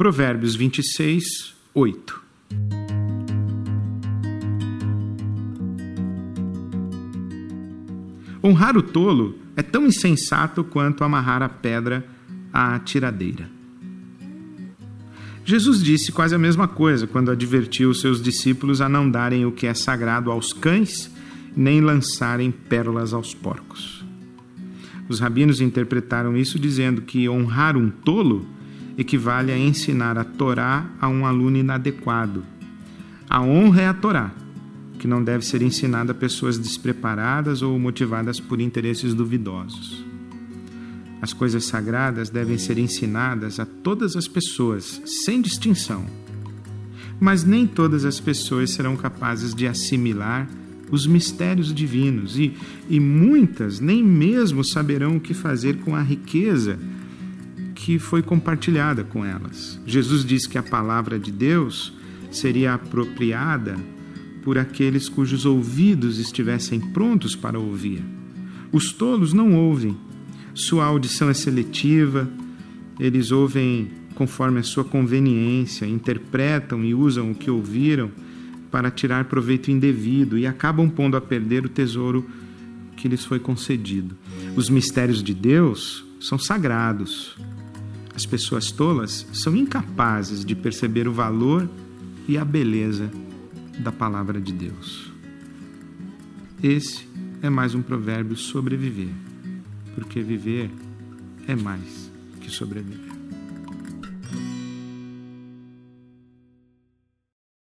Provérbios 26, 8. Honrar o tolo é tão insensato quanto amarrar a pedra à tiradeira. Jesus disse quase a mesma coisa quando advertiu os seus discípulos a não darem o que é sagrado aos cães, nem lançarem pérolas aos porcos. Os rabinos interpretaram isso dizendo que honrar um tolo equivale a ensinar a Torá a um aluno inadequado. A honra é a Torá, que não deve ser ensinada a pessoas despreparadas ou motivadas por interesses duvidosos. As coisas sagradas devem ser ensinadas a todas as pessoas, sem distinção. Mas nem todas as pessoas serão capazes de assimilar os mistérios divinos e, e muitas nem mesmo saberão o que fazer com a riqueza que foi compartilhada com elas. Jesus disse que a palavra de Deus seria apropriada por aqueles cujos ouvidos estivessem prontos para ouvir. Os tolos não ouvem, sua audição é seletiva, eles ouvem conforme a sua conveniência, interpretam e usam o que ouviram para tirar proveito indevido e acabam pondo a perder o tesouro que lhes foi concedido. Os mistérios de Deus são sagrados. As pessoas tolas são incapazes de perceber o valor e a beleza da palavra de Deus. Esse é mais um provérbio sobreviver, porque viver é mais que sobreviver.